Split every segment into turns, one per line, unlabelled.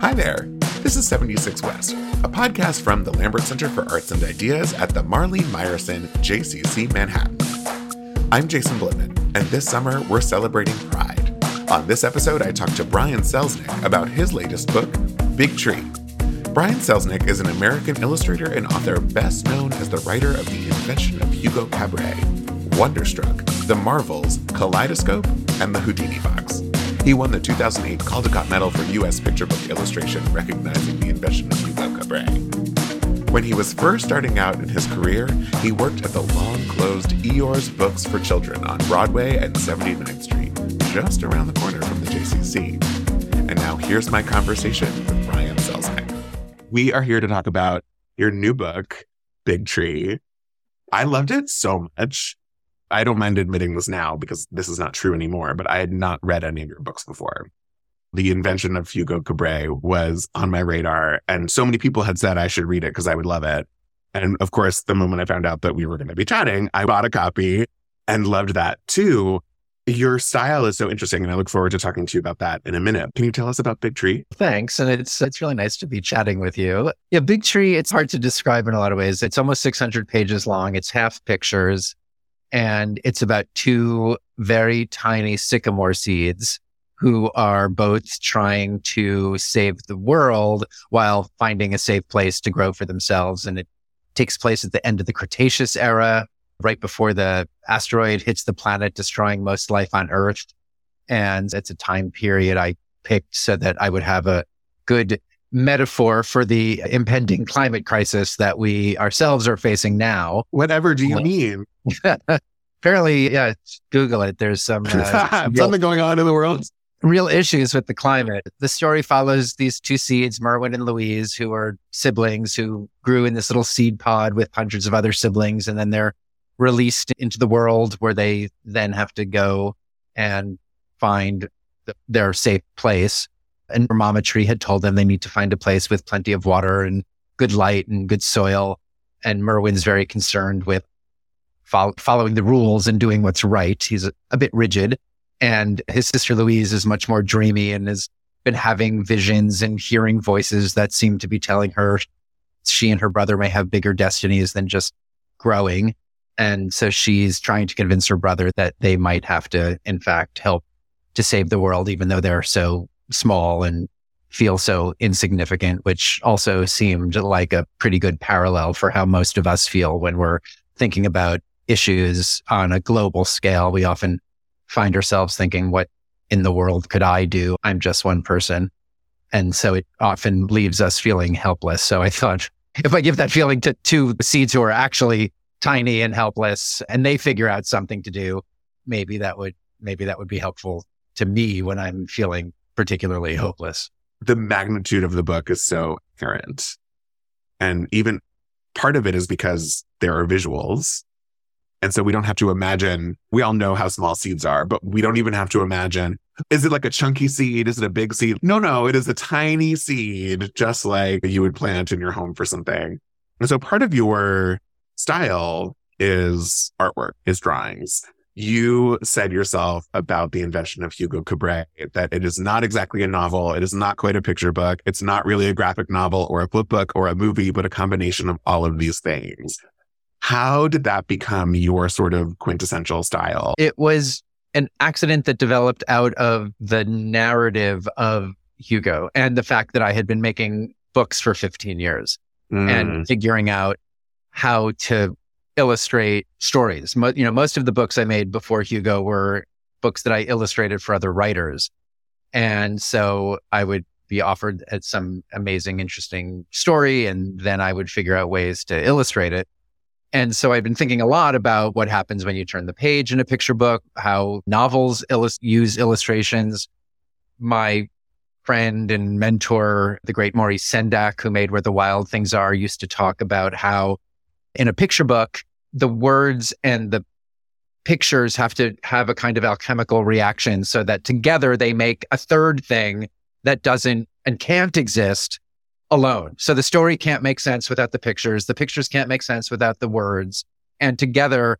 Hi there. This is 76 West, a podcast from the Lambert Center for Arts and Ideas at the Marlene Meyerson JCC Manhattan. I'm Jason Blitman, and this summer we're celebrating Pride. On this episode, I talked to Brian Selznick about his latest book, Big Tree. Brian Selznick is an American illustrator and author best known as the writer of The Invention of Hugo Cabret, Wonderstruck, The Marvels, Kaleidoscope, and The Houdini Box. He won the 2008 Caldecott Medal for U.S. Picture Book Illustration, recognizing the invention of Hugo Cabret. When he was first starting out in his career, he worked at the long closed Eeyore's Books for Children on Broadway and 79th Street, just around the corner from the JCC. And now here's my conversation with Brian Selznick. We are here to talk about your new book, Big Tree. I loved it so much. I don't mind admitting this now because this is not true anymore, but I had not read any of your books before. The invention of Hugo Cabret was on my radar, and so many people had said I should read it because I would love it. And of course, the moment I found out that we were going to be chatting, I bought a copy and loved that too. Your style is so interesting, and I look forward to talking to you about that in a minute. Can you tell us about Big Tree?
Thanks, and it's it's really nice to be chatting with you. Yeah, Big Tree. It's hard to describe in a lot of ways. It's almost 600 pages long. It's half pictures and it's about two very tiny sycamore seeds who are both trying to save the world while finding a safe place to grow for themselves. And it takes place at the end of the Cretaceous era, right before the asteroid hits the planet, destroying most life on Earth. And it's a time period I picked so that I would have a good metaphor for the impending climate crisis that we ourselves are facing now.
Whatever do you mean?
Apparently, yeah, Google it. There's some uh,
something going on in the world.
Real issues with the climate. The story follows these two seeds, Merwin and Louise, who are siblings who grew in this little seed pod with hundreds of other siblings. And then they're released into the world where they then have to go and find the, their safe place. And Tree had told them they need to find a place with plenty of water and good light and good soil. And Merwin's very concerned with fo- following the rules and doing what's right. He's a, a bit rigid. And his sister Louise is much more dreamy and has been having visions and hearing voices that seem to be telling her she and her brother may have bigger destinies than just growing. And so she's trying to convince her brother that they might have to, in fact, help to save the world, even though they're so small and feel so insignificant, which also seemed like a pretty good parallel for how most of us feel when we're thinking about issues on a global scale. We often find ourselves thinking, what in the world could I do? I'm just one person. And so it often leaves us feeling helpless. So I thought if I give that feeling to two seeds who are actually tiny and helpless and they figure out something to do, maybe that would, maybe that would be helpful to me when I'm feeling particularly hopeless.
The magnitude of the book is so apparent. And even part of it is because there are visuals and so we don't have to imagine, we all know how small seeds are, but we don't even have to imagine, is it like a chunky seed? Is it a big seed? No, no, it is a tiny seed, just like you would plant in your home for something. And so part of your style is artwork, is drawings. You said yourself about the invention of Hugo Cabret that it is not exactly a novel. It is not quite a picture book. It's not really a graphic novel or a flip book or a movie, but a combination of all of these things. How did that become your sort of quintessential style?
It was an accident that developed out of the narrative of Hugo and the fact that I had been making books for 15 years mm. and figuring out how to illustrate stories. Mo- you know, most of the books I made before Hugo were books that I illustrated for other writers. And so I would be offered uh, some amazing, interesting story, and then I would figure out ways to illustrate it. And so I've been thinking a lot about what happens when you turn the page in a picture book, how novels use illustrations. My friend and mentor, the great Maurice Sendak, who made Where the Wild Things Are, used to talk about how in a picture book, the words and the pictures have to have a kind of alchemical reaction so that together they make a third thing that doesn't and can't exist alone. So the story can't make sense without the pictures. The pictures can't make sense without the words. And together,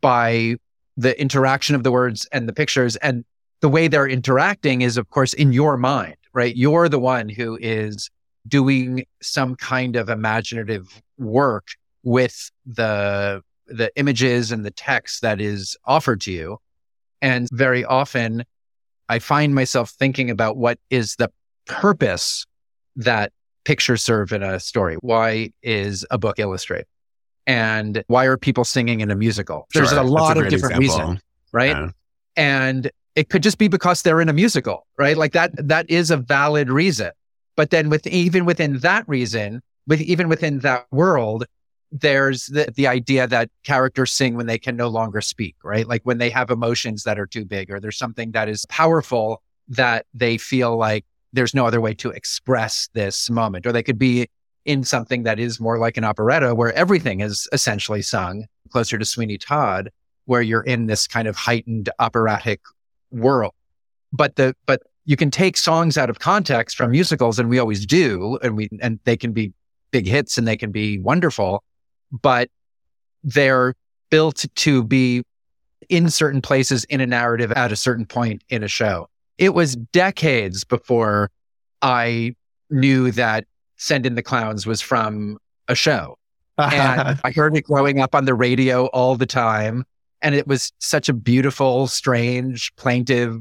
by the interaction of the words and the pictures and the way they're interacting is, of course, in your mind, right? You're the one who is doing some kind of imaginative work with the the images and the text that is offered to you. And very often I find myself thinking about what is the purpose that pictures serve in a story. Why is a book illustrated? And why are people singing in a musical? There's a lot
That's
of different reasons, right?
Yeah.
And it could just be because they're in a musical, right? Like that, that is a valid reason. But then with even within that reason, with even within that world, there's the, the idea that characters sing when they can no longer speak, right? Like when they have emotions that are too big or there's something that is powerful that they feel like there's no other way to express this moment. Or they could be in something that is more like an operetta where everything is essentially sung, closer to Sweeney Todd, where you're in this kind of heightened operatic world. But the but you can take songs out of context from musicals, and we always do, and we and they can be big hits and they can be wonderful, but they're built to be in certain places in a narrative at a certain point in a show. It was decades before I knew that Send in the Clowns was from a show. And I heard it growing up on the radio all the time. And it was such a beautiful, strange, plaintive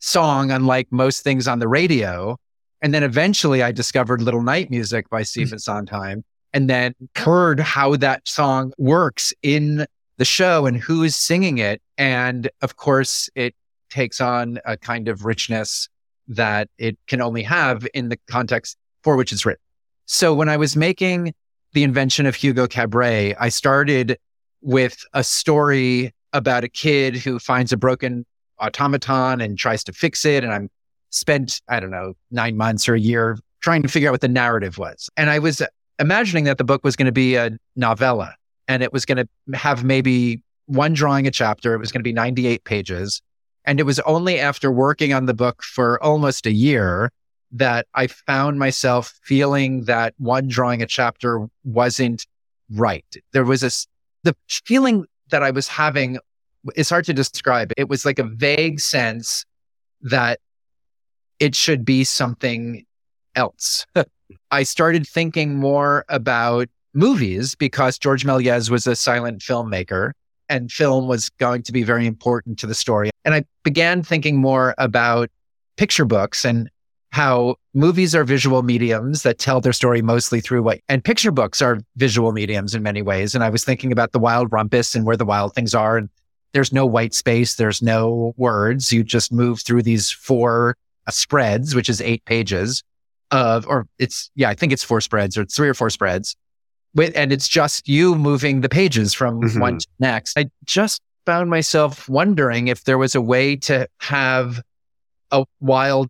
song, unlike most things on the radio. And then eventually I discovered Little Night Music by mm. Stephen Sondheim and then heard how that song works in the show and who is singing it. And of course, it takes on a kind of richness that it can only have in the context for which it's written. So when I was making the invention of Hugo Cabret, I started with a story about a kid who finds a broken automaton and tries to fix it. And I'm spent, I don't know, nine months or a year trying to figure out what the narrative was. And I was imagining that the book was going to be a novella and it was going to have maybe one drawing a chapter. It was going to be 98 pages. And it was only after working on the book for almost a year that I found myself feeling that one drawing a chapter wasn't right. There was a, the feeling that I was having, it's hard to describe. It was like a vague sense that it should be something else. I started thinking more about movies because George Méliès was a silent filmmaker and film was going to be very important to the story. And I began thinking more about picture books and how movies are visual mediums that tell their story mostly through what, and picture books are visual mediums in many ways. And I was thinking about the wild rumpus and where the wild things are. And there's no white space. There's no words. You just move through these four spreads, which is eight pages of, or it's, yeah, I think it's four spreads or three or four spreads. With, and it's just you moving the pages from
Mhm.
one to the next. I just found myself wondering if there was a way to have a wild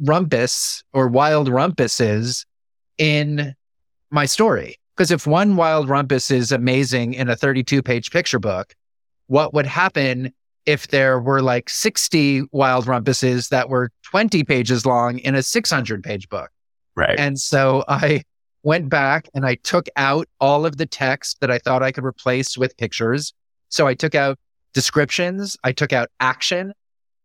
rumpus or wild rumpuses in my story. Because if one wild rumpus is amazing in a 32 page picture book, what would happen if there were like 60 wild rumpuses that were 20 pages long in a 600 page book?
right.
And so I went back and I took out all of the text that I thought I could replace with pictures. So I took out descriptions, I took out action,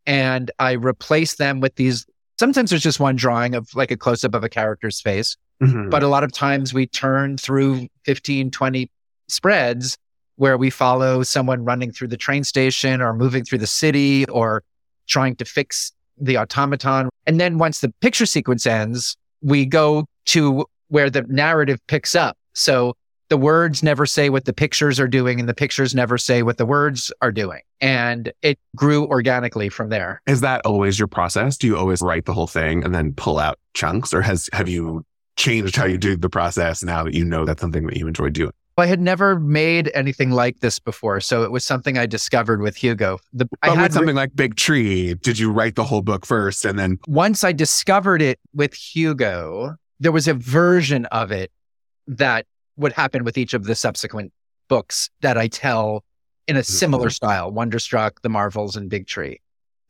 and I replaced them with these. Sometimes there's just one drawing of like a close up of a character's face,
Mhm.
but a lot of times we turn through 15, 20 spreads where we follow someone running through the train station or moving through the city or trying to fix the automaton. And then once the picture sequence ends, we go to where the narrative picks up. So the words never say what the pictures are doing and the pictures never say what the words are doing. And it grew organically from there.
Is that always your process? Do you always write the whole thing and then pull out chunks, or has have you changed how you do the process now that you know that's something that you enjoy doing?
I had never made anything like this before. So it was something I discovered with Hugo. The, I had
something like Big Tree, did you write the whole book first and then?
once I discovered it with Hugo, there was a version of it that would happen with each of the subsequent books that I tell in a similar style Wonderstruck, The Marvels, and Big Tree.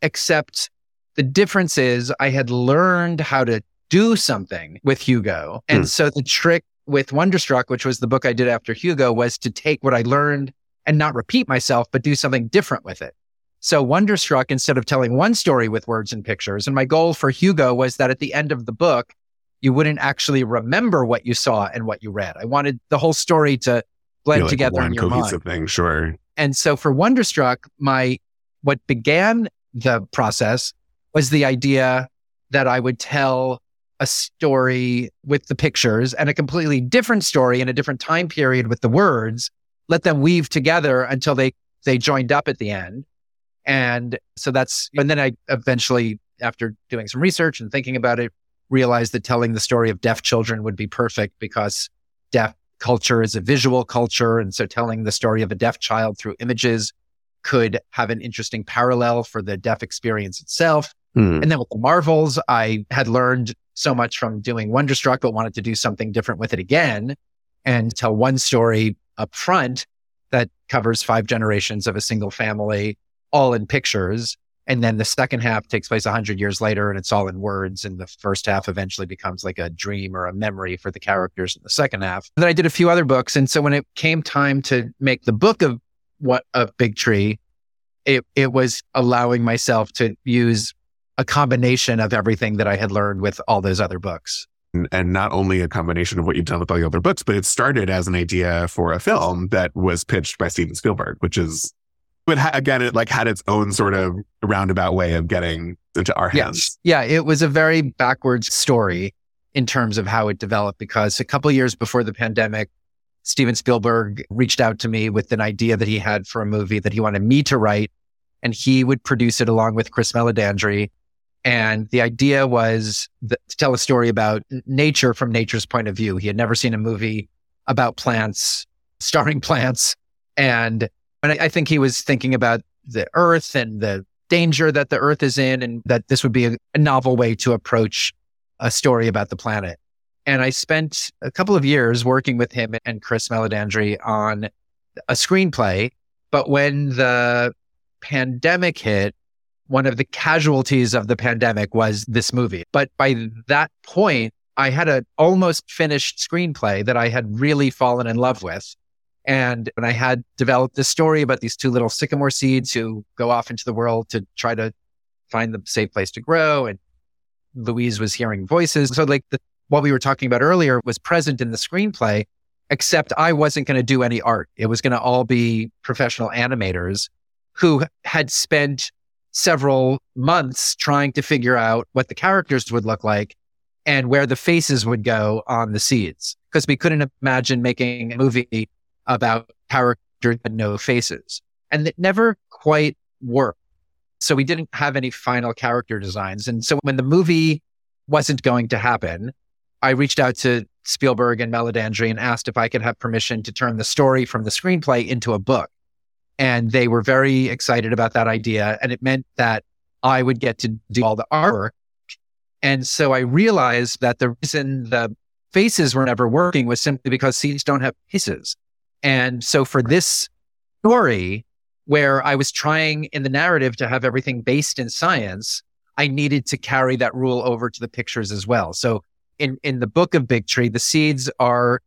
Except the difference is I had learned how to do something with Hugo. And
Hmm.
so the trick with Wonderstruck, which was the book I did after Hugo, was to take what I learned and not repeat myself, but do something different with it. So Wonderstruck, instead of telling one story with words and pictures, and my goal for Hugo was that at the end of the book, you wouldn't actually remember what you saw and what you read. I wanted the whole story to blend
like
together
one
in your
cohesive
mind.
thing, sure.
And so for Wonderstruck, my what began the process was the idea that I would tell a story with the pictures and a completely different story in a different time period with the words, let them weave together until they they joined up at the end. And so that's and then I eventually after doing some research and thinking about it realized that telling the story of deaf children would be perfect because deaf culture is a visual culture and so telling the story of a deaf child through images could have an interesting parallel for the deaf experience itself.
Hmm.
And then with the Marvels, I had learned so much from doing Wonderstruck, but wanted to do something different with it again and tell one story up front that covers five generations of a single family, all in pictures. And then the second half takes place 100 years later and it's all in words. And the first half eventually becomes like a dream or a memory for the characters in the second half. And then I did a few other books. And so when it came time to make the book of what of Big Tree, it, it was allowing myself to use a combination of everything that I had learned with all those other books.
And, and not only a combination of what you've done with all the other books, but it started as an idea for a film that was pitched by Steven Spielberg, which is, but ha- again, it like had its own sort of roundabout way of getting into our hands.
Yeah, it was a very backwards story in terms of how it developed because a couple years before the pandemic, Steven Spielberg reached out to me with an idea that he had for a movie that he wanted me to write, and he would produce it along with Chris Meledandri. And the idea was that, to tell a story about nature from nature's point of view. He had never seen a movie about plants, starring plants. And, and I, I think he was thinking about the earth and the danger that the earth is in, and that this would be a, a novel way to approach a story about the planet. And I spent a couple of years working with him and Chris Meledandri on a screenplay. But when the pandemic hit, one of the casualties of the pandemic was this movie. But by that point, I had an almost finished screenplay that I had really fallen in love with. And when I had developed this story about these two little sycamore seeds who go off into the world to try to find the safe place to grow. And Louise was hearing voices. So like the, what we were talking about earlier was present in the screenplay, except I wasn't going to do any art. It was going to all be professional animators who had spent several months trying to figure out what the characters would look like and where the faces would go on the seeds. Because we couldn't imagine making a movie about characters with no faces. And it never quite worked. So we didn't have any final character designs. And so when the movie wasn't going to happen, I reached out to Spielberg and Meledandri and asked if I could have permission to turn the story from the screenplay into a book. And they were very excited about that idea. And it meant that I would get to do all the artwork. And so I realized that the reason the faces were never working was simply because seeds don't have faces. And so for this story, where I was trying in the narrative to have everything based in science, I needed to carry that rule over to the pictures as well. So in, in the book of Big Tree, the seeds are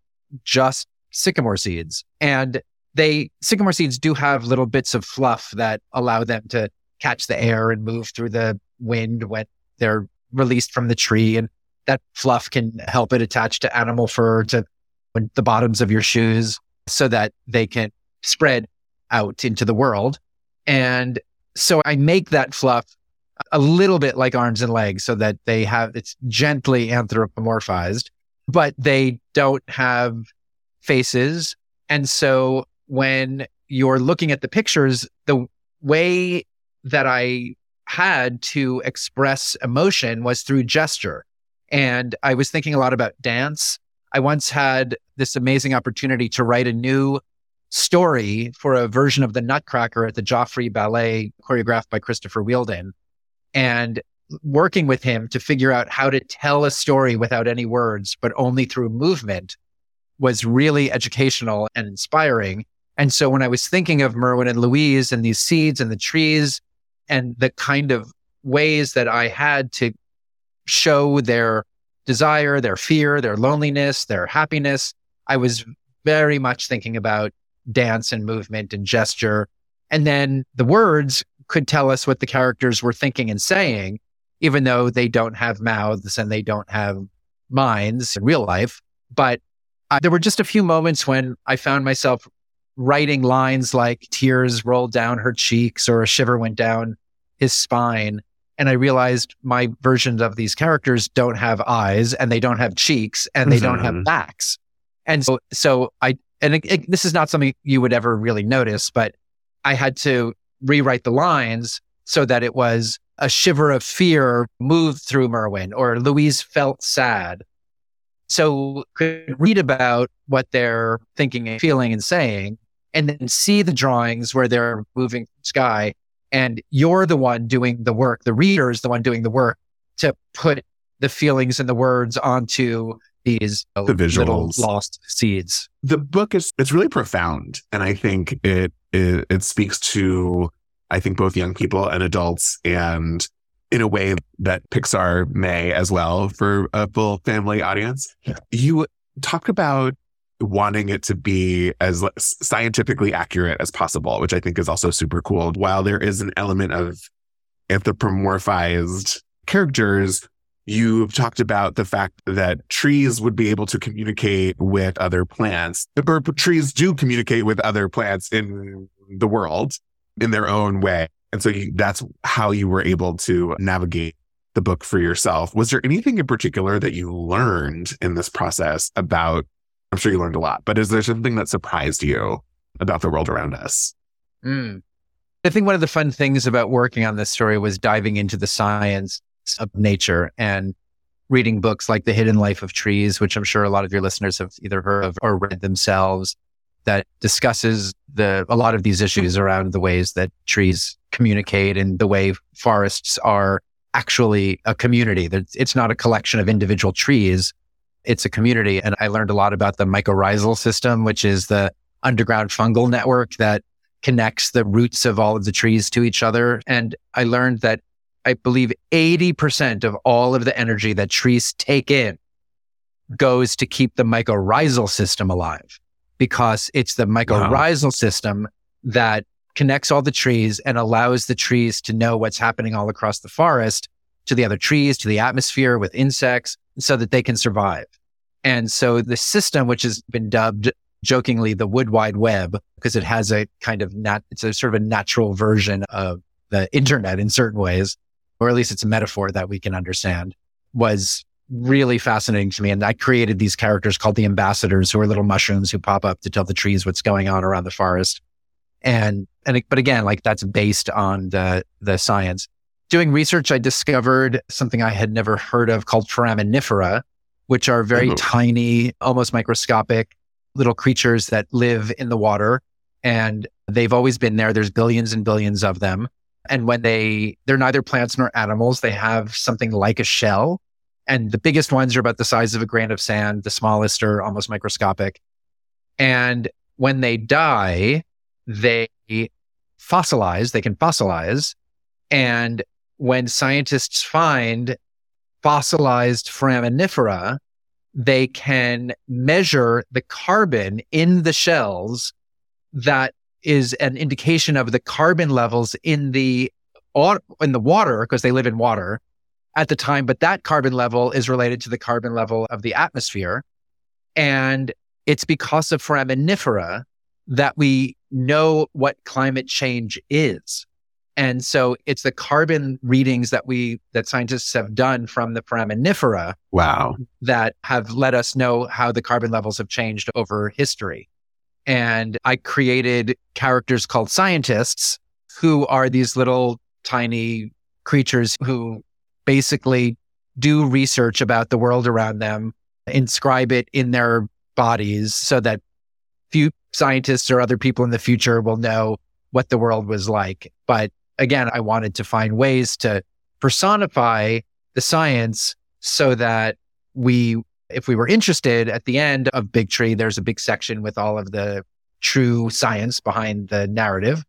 just sycamore seeds. And they, sycamore seeds do have little bits of fluff that allow them to catch the air and move through the wind when they're released from the tree. And that fluff can help it attach to animal fur to the bottoms of your shoes so that they can spread out into the world. And so I make that fluff a little bit like arms and legs so that they have it's gently anthropomorphized, but they don't have faces. And so when you're looking at the pictures, the way that I had to express emotion was through gesture. And I was thinking a lot about dance. I once had this amazing opportunity to write a new story for a version of the Nutcracker at the Joffrey Ballet choreographed by Christopher Wheeldon and working with him to figure out how to tell a story without any words, but only through movement was really educational and inspiring. And so when I was thinking of Merwin and Louise and these seeds and the trees and the kind of ways that I had to show their desire, their fear, their loneliness, their happiness, I was very much thinking about dance and movement and gesture. And then the words could tell us what the characters were thinking and saying, even though they don't have mouths and they don't have minds in real life. But I, there were just a few moments when I found myself writing lines like tears rolled down her cheeks or a shiver went down his spine. And I realized my versions of these characters don't have eyes and they don't have cheeks and they mm-hmm. don't have mm-hmm. backs. And so, so I, and it, it, this is not something you would ever really notice, but I had to rewrite the lines so that it was a shiver of fear moved through Merwin or Louise felt sad. So could read about what they're thinking and feeling and saying, and then see the drawings where they're moving sky. And you're the one doing the work. The reader is the one doing the work to put the feelings and the words onto these
the visuals.
lost seeds.
The book is it's really profound, and I think it it, it speaks to I think both young people and adults, and in a way that Pixar may as well for a full family audience. Yeah. You talked about wanting it to be as scientifically accurate as possible, which I think is also super cool. While there is an element of anthropomorphized characters, You've talked about the fact that trees would be able to communicate with other plants. But trees do communicate with other plants in the world in their own way. And so you, that's how you were able to navigate the book for yourself. Was there anything in particular that you learned in this process about? I'm sure you learned a lot, but is there something that surprised you about the world around us?
Mm. I think one of the fun things about working on this story was diving into the science of nature and reading books like The Hidden Life of Trees, which I'm sure a lot of your listeners have either heard of or read themselves, that discusses the a lot of these issues around the ways that trees communicate and the way forests are actually a community. It's not a collection of individual trees. It's a community. And I learned a lot about the mycorrhizal system, which is the underground fungal network that connects the roots of all of the trees to each other. And I learned that I believe 80% of all of the energy that trees take in goes to keep the mycorrhizal system alive because it's the mycorrhizal wow. system that connects all the trees and allows the trees to know what's happening all across the forest to the other trees, to the atmosphere with insects so that they can survive. And so the system, which has been dubbed jokingly the wood wide web, because it has a kind of nat, it's a sort of a natural version of the internet in certain ways or at least it's a metaphor that we can understand, was really fascinating to me. And I created these characters called the ambassadors, who are little mushrooms who pop up to tell the trees what's going on around the forest. And, and, but again, like that's based on the, the science. Doing research, I discovered something I had never heard of called foraminifera, which are very mm-hmm. tiny, almost microscopic little creatures that live in the water. And they've always been there. There's billions and billions of them. And when they, they're neither plants nor animals, they have something like a shell. And the biggest ones are about the size of a grain of sand. The smallest are almost microscopic. And when they die, they fossilize, they can fossilize. And when scientists find fossilized foraminifera, they can measure the carbon in the shells that is an indication of the carbon levels in the in the water because they live in water at the time, but that carbon level is related to the carbon level of the atmosphere. And it's because of foraminifera that we know what climate change is. And so it's the carbon readings that we, that scientists have done from the foraminifera.
Wow.
That have let us know how the carbon levels have changed over history. And I created characters called scientists who are these little tiny creatures who basically do research about the world around them, inscribe it in their bodies so that few scientists or other people in the future will know what the world was like. But again, I wanted to find ways to personify the science so that we if we were interested at the end of Big Tree, there's a big section with all of the true science behind the narrative.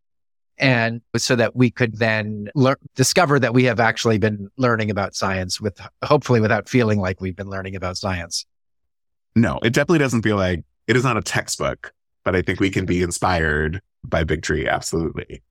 And so that we could then learn, discover that we have actually been learning about science with hopefully without feeling like we've been learning about science.
No, it definitely doesn't feel like it is not a textbook, but I think we can be inspired by Big Tree. Absolutely.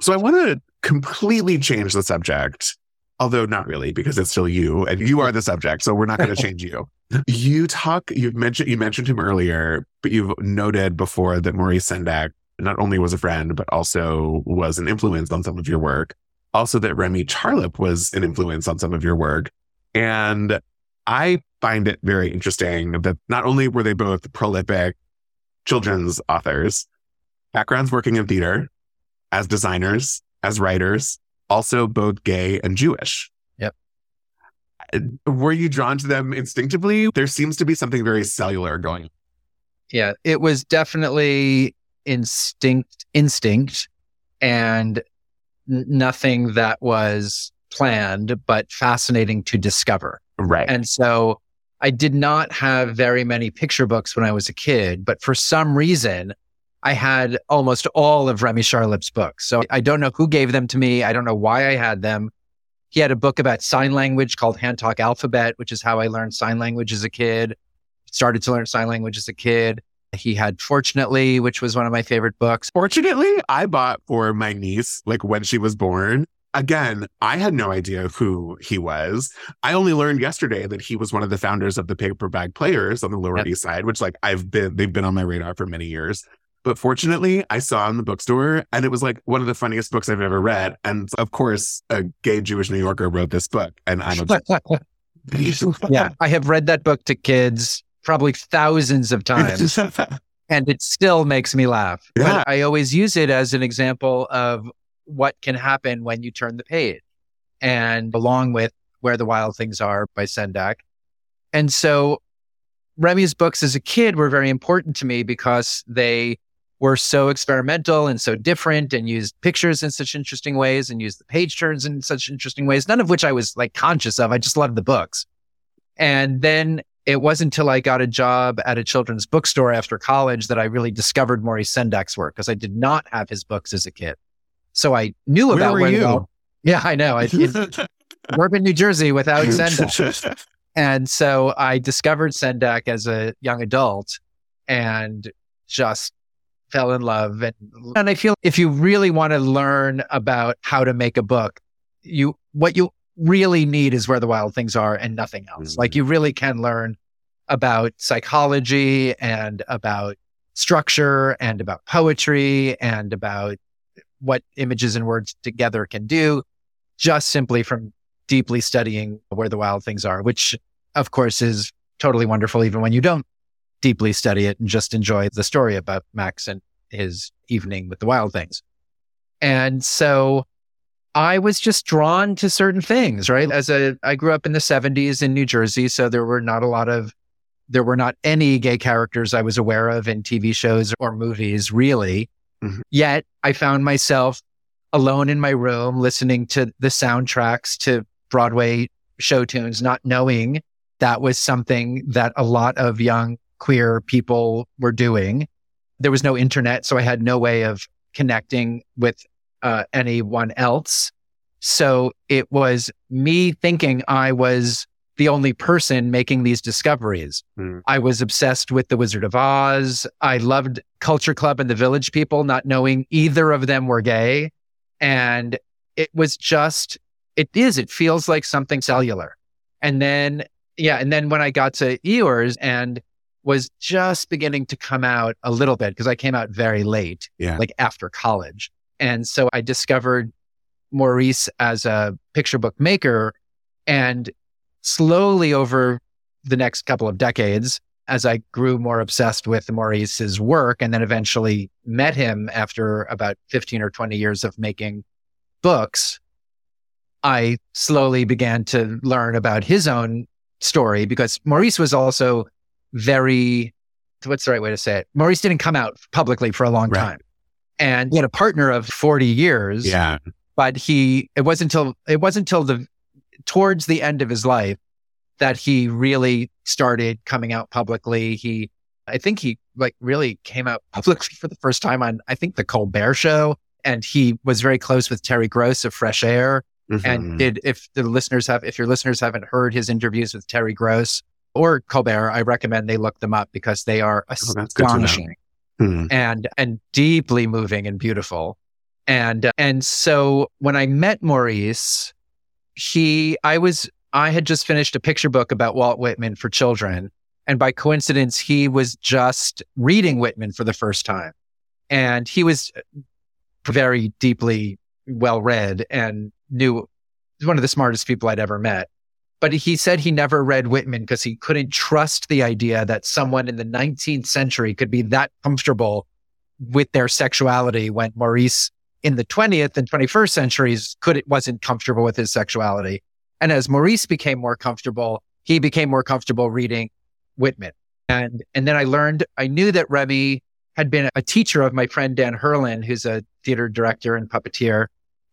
So I want to completely change the subject, although not really, because it's still you and you are the subject. So we're not going to change you. You talk, you've mentioned, you mentioned him earlier, but you've noted before that Maurice Sendak not only was a friend, but also was an influence on some of your work. Also that Remy Charlip was an influence on some of your work. And I find it very interesting that not only were they both prolific children's authors, backgrounds working in theater, as designers, as writers, also both gay and Jewish.
Yep.
Uh, were you drawn to them instinctively? There seems to be something very cellular going.
Yeah, it was definitely instinct, instinct, and nothing that was planned, but fascinating to discover.
Right.
And so I did not have very many picture books when I was a kid, but for some reason, I had almost all of Remy Charlip's books. So I don't know who gave them to me. I don't know why I had them. He had a book about sign language called Hand Talk Alphabet, which is how I learned sign language as a kid. Started to learn sign language as a kid. He had Fortunately, which was one of my favorite books.
Fortunately, I bought for my niece, like when she was born, again, I had no idea who he was. I only learned yesterday that he was one of the founders of the Paper Bag Players on the Lower yep. East Side, which like I've been, they've been on my radar for many years. But fortunately, I saw in the bookstore and it was like one of the funniest books I've ever read. And of course, a gay Jewish New Yorker wrote this book and I'm a
yeah, I have read that book to kids probably thousands of times. and it still makes me laugh.
Yeah.
But I always use it as an example of what can happen when you turn the page and along with Where the Wild Things Are by Sendak. And so Remy's books as a kid were very important to me because they were so experimental and so different and used pictures in such interesting ways and used the page turns in such interesting ways, none of which I was like conscious of. I just loved the books. And then it wasn't until I got a job at a children's bookstore after college that I really discovered Maurice Sendak's work because I did not have his books as a kid. So I knew
where
about
were you?
yeah, I know. I in New Jersey without Sendak. and so I discovered Sendak as a young adult and just fell in love. And, and I feel if you really want to learn about how to make a book, you, what you really need is where the wild things are and nothing else. Mm-hmm. Like you really can learn about psychology and about structure and about poetry and about what images and words together can do just simply from deeply studying where the wild things are, which of course is totally wonderful, even when you don't deeply study it and just enjoy the story about Max and his evening with the wild things. And so I was just drawn to certain things, right? As a, I grew up in the 70s in New Jersey. So there were not a lot of, there were not any gay characters I was aware of in TV shows or movies, really. Mm-hmm. Yet I found myself alone in my room listening to the soundtracks to Broadway show tunes, not knowing that was something that a lot of young queer people were doing. There was no internet, so I had no way of connecting with uh, anyone else. So it was me thinking I was the only person making these discoveries. Mm. I was obsessed with The Wizard of Oz. I loved Culture Club and The Village People, not knowing either of them were gay. And it was just, it is, it feels like something cellular. And then, yeah. And then when I got to Eeyore's and was just beginning to come out a little bit because I came out very late,
yeah.
like after college. And so I discovered Maurice as a picture book maker and slowly over the next couple of decades, as I grew more obsessed with Maurice's work and then eventually met him after about 15 or 20 years of making books, I slowly began to learn about his own story because Maurice was also very, what's the right way to say it? Maurice didn't come out publicly for a long right. time. And he had a partner of 40 years.
Yeah.
But he, it wasn't until, it wasn't until the towards the end of his life that he really started coming out publicly. He, I think he like really came out publicly for the first time on, I think the Colbert show. And he was very close with Terry Gross of Fresh Air. Mm-hmm. And did, if the listeners have, if your listeners haven't heard his interviews with Terry Gross or Colbert, I recommend they look them up because they are oh, astonishing oh, hmm. and, and deeply moving and beautiful. And, and so when I met Maurice, he, I was, I had just finished a picture book about Walt Whitman for children. And by coincidence, he was just reading Whitman for the first time. And he was very deeply well read and knew one of the smartest people I'd ever met. But he said he never read Whitman because he couldn't trust the idea that someone in the 19th century could be that comfortable with their sexuality when Maurice in the 20th and 21st centuries could it wasn't comfortable with his sexuality. And as Maurice became more comfortable, he became more comfortable reading Whitman. And and then I learned I knew that Remy had been a teacher of my friend Dan Hurlin, who's a theater director and puppeteer.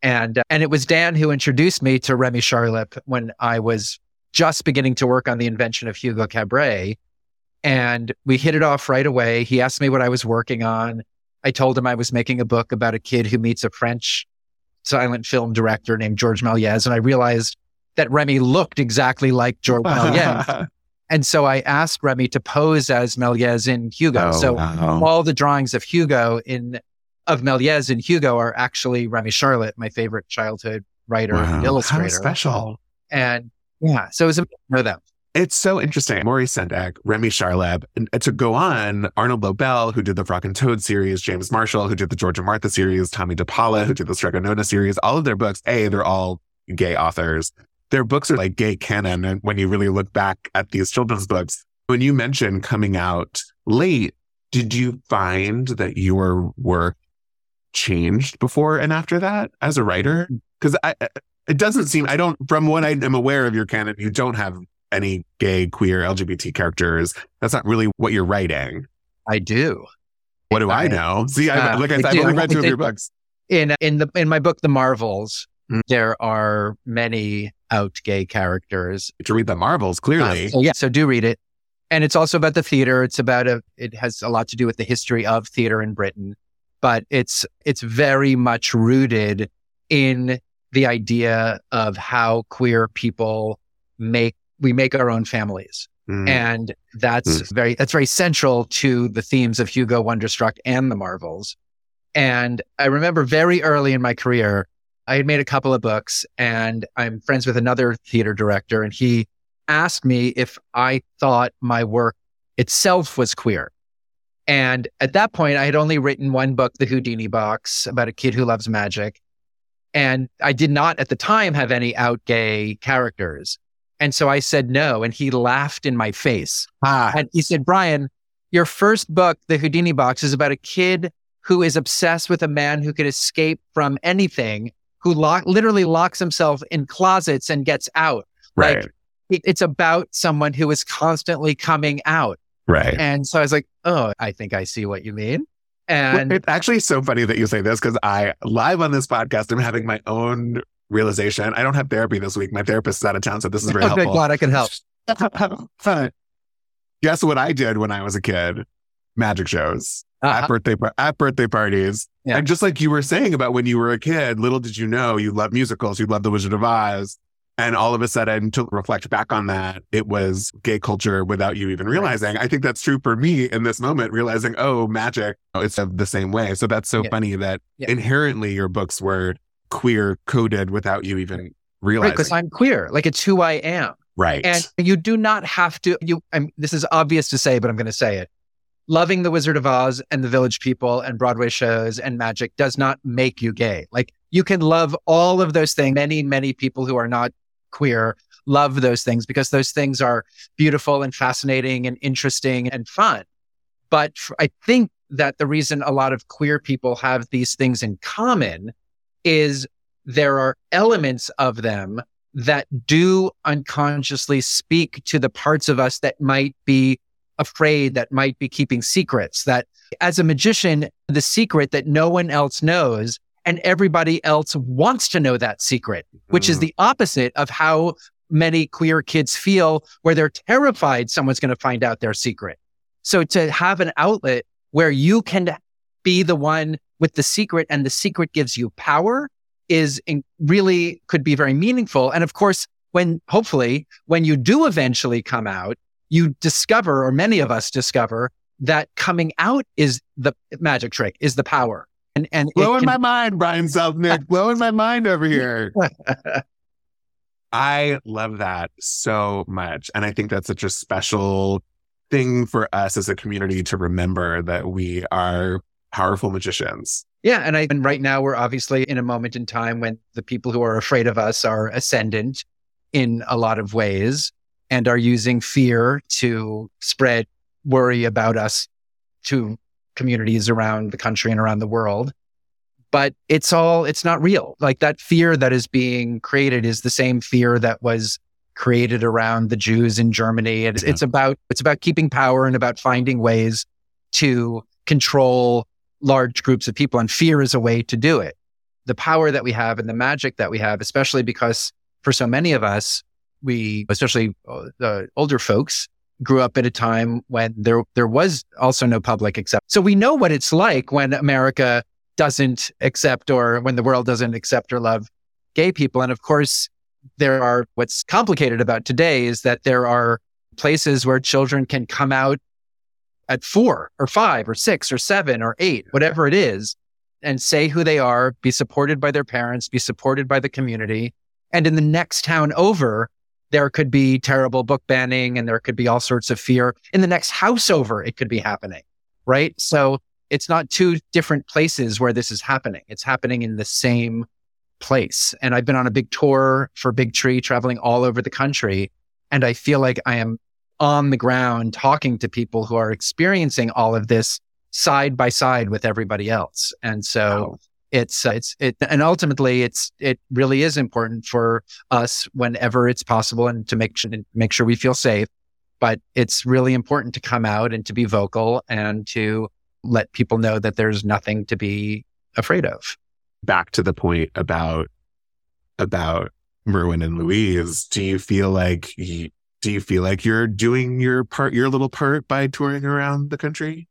And, uh, and it was Dan who introduced me to Remy Charlip when I was just beginning to work on the invention of Hugo Cabret. And we hit it off right away. He asked me what I was working on. I told him I was making a book about a kid who meets a French silent film director named George Méliès. And I realized that Remy looked exactly like George Méliès. and so I asked Remy to pose as Méliès in Hugo.
Oh,
so
wow.
all the drawings of Hugo in of Méliès and Hugo are actually Remy Charlip, my favorite childhood writer
Wow.
and
How
illustrator.
special.
And yeah, so it was amazing to know them.
It's so interesting. Maurice Sendak, Remy Charlip, and to go on, Arnold Lobel, who did the Frog and Toad series, James Marshall, who did the George and Martha series, Tomie dePaola, who did the Strega Nona series, all of their books, A, they're all gay authors. Their books are like gay canon. And when you really look back at these children's books, when you mentioned coming out late, did you find that your work changed before and after that as a writer? Because I, it doesn't seem, I don't, from what I am aware of your canon, you don't have any gay, queer, LGBT characters. That's not really what you're writing.
I do.
What do I
I-
know? See, I,
uh,
like I said, I've only read two of your books.
In in the in my book, The Marvels,
Mm.
there are many out gay characters.
To read the Marvels, clearly.
Uh, so yeah, so do read it. And it's also about the theater. It's about a it has a lot to do with the history of theater in Britain, but it's it's very much rooted in the idea of how queer people make we make our own families.
Mm.
And that's very that's very central to the themes of Hugo Wonderstruck and the Marvels. And I remember very early in my career, I had made a couple of books and I'm friends with another theater director and he asked me if I thought my work itself was queer. And at that point, I had only written one book, The Houdini Box, about a kid who loves magic. And I did not at the time have any out gay characters. And so I said no. And he laughed in my face.
ah,
And he said, Brian, your first book, The Houdini Box, is about a kid who is obsessed with a man who can escape from anything, who lock, literally locks himself in closets and gets out.
right,
Like, it- it's about someone who is constantly coming out.
Right.
And so I was like, oh, I think I see what you mean.
Well,
And
it's actually so funny that you say this because I, live on this podcast, I'm having my own realization. I don't have therapy this week. My therapist is out of town, so this is very
good
helpful.
God, I can help.
Guess what I did when I was a kid? Magic shows
Uh-huh.
at birthday at birthday parties.
Yeah.
And just like you were saying about when you were a kid, little did you know you love musicals, you love The Wizard of Oz. And all of a sudden, to reflect back on that, it was gay culture without you even realizing. I think that's true for me in this moment, realizing, oh, magic, oh, it's the same way. So that's so
Yeah.
funny that
Yeah.
inherently your books were queer coded without you even
Right,
realizing.
because I'm queer. Like it's who I am.
right.
And you do not have to. You, I'm, this is obvious to say, but I'm going to say it. Loving the Wizard of Oz and the Village People and Broadway shows and magic does not make you gay. Like you can love all of those things. Many, many people who are not queer love those things because those things are beautiful and fascinating and interesting and fun. But I think that the reason a lot of queer people have these things in common is there are elements of them that do unconsciously speak to the parts of us that might be afraid, that might be keeping secrets, that as a magician, the secret that no one else knows and everybody else wants to know that secret, which is
Mm.
the opposite of how many queer kids feel where they're terrified someone's going to find out their secret. So to have an outlet where you can be the one with the secret and the secret gives you power is in, really could be very meaningful. And of course, when hopefully when you do eventually come out, you discover, or many of us discover that coming out is the magic trick, is the power. And and
blowing can... my mind, Brian Selznick, blowing my mind over here. I love that so much. And I think that's such a special thing for us as a community to remember that we are powerful magicians.
Yeah. And I and right now we're obviously in a moment in time when the people who are afraid of us are ascendant in a lot of ways and are using fear to spread worry about us to communities around the country and around the world. But it's all, it's not real. Like that fear that is being created is the same fear that was created around the Jews in Germany. It's, yeah. it's about, it's about keeping power and about finding ways to control large groups of people. And fear is a way to do it. The power that we have and the magic that we have, especially because for so many of us, we, especially uh, the older folks, grew up at a time when there there was also no public accept. So we know what it's like when America doesn't accept or when the world doesn't accept or love gay people. And of course, there are what's complicated about today is that there are places where children can come out at four or five or six or seven or eight, whatever it is, and say who they are, be supported by their parents, be supported by the community. And in the next town over, there could be terrible book banning and there could be all sorts of fear. In the next house over, it could be happening, right? So it's not two different places where this is happening. It's happening in the same place. And I've been on a big tour for Big Tree, traveling all over the country. And I feel like I am on the ground talking to people who are experiencing all of this side by side with everybody else. And so wow it's uh, it's it and ultimately it's it really is important for us whenever it's possible and to make sure make sure we feel safe but it's really important to come out and to be vocal and to let people know that there's nothing to be afraid of.
Back to the point about about Merwin and Louise do you feel like do you feel like you're doing your part your little part by touring around the country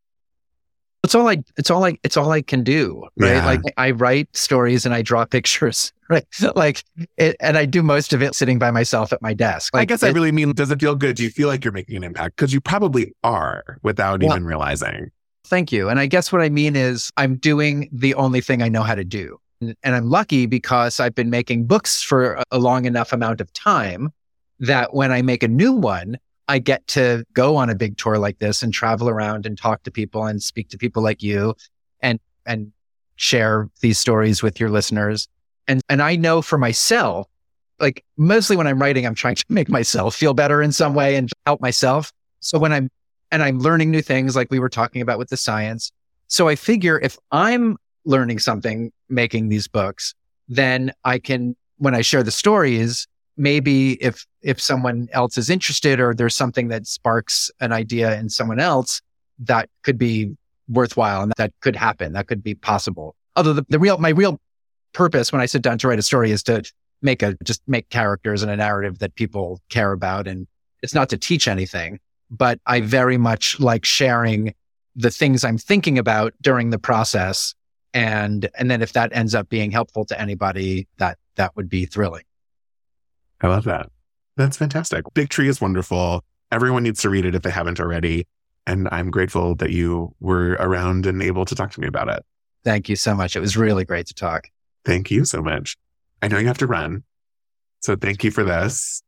it's all I it's all I it's all I can do, right? Yeah. Like I write stories and I draw pictures, right? like it, and I do most of it sitting by myself at my desk. Like,
I guess it, I really mean, does it feel good? Do you feel like you're making an impact? Because you probably are without well, even realizing.
Thank you. And I guess what I mean is I'm doing the only thing I know how to do. And, and I'm lucky because I've been making books for a long enough amount of time that when I make a new one, I get to go on a big tour like this and travel around and talk to people and speak to people like you and, and share these stories with your listeners. And, and I know for myself, like mostly when I'm writing, I'm trying to make myself feel better in some way and help myself. So when I'm, and I'm learning new things like we were talking about with the science. So I figure if I'm learning something making these books, then I can, when I share the stories, maybe if if someone else is interested or there's something that sparks an idea in someone else that could be worthwhile and that could happen that could be possible. Although the, the real my real purpose when i sit down to write a story is to make a just make characters and a narrative that people care about and it's not to teach anything but i very much like sharing the things i'm thinking about during the process and and then if that ends up being helpful to anybody that that would be thrilling
I love that. That's fantastic. Big Tree is wonderful. Everyone needs to read it if they haven't already. And I'm grateful that you were around and able to talk to me about it.
Thank you so much. It was really great to talk.
Thank you so much. I know you have to run. So thank you for this.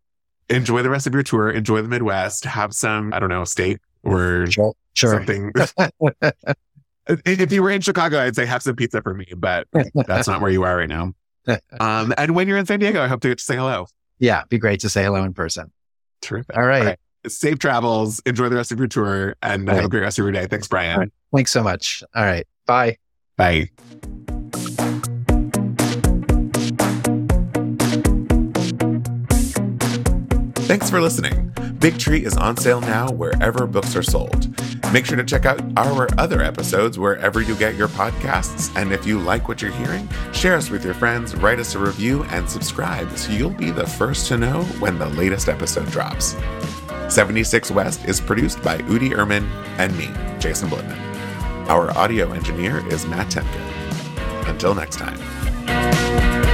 Enjoy the rest of your tour. Enjoy the Midwest. Have some, I don't know, steak or
sure. Sure.
something. if you were in Chicago, I'd say have some pizza for me, but that's not where you are right now. Um, and when you're in San Diego, I hope to get to say hello
yeah, be great to say hello in person.
Terrific.
All right. All right.
Safe travels. Enjoy the rest of your tour and have a great rest of your day. Thanks, Brian. Right.
Thanks so much. All right. Bye.
Bye. Thanks for listening. Big Tree is on sale now wherever books are sold. Make sure to check out our other episodes wherever you get your podcasts. And if you like what you're hearing, share us with your friends, write us a review, and subscribe so you'll be the first to know when the latest episode drops. 76 West is produced by Udi Ehrman and me, Jason Blitman. Our audio engineer is Matt Temkin. Until next time.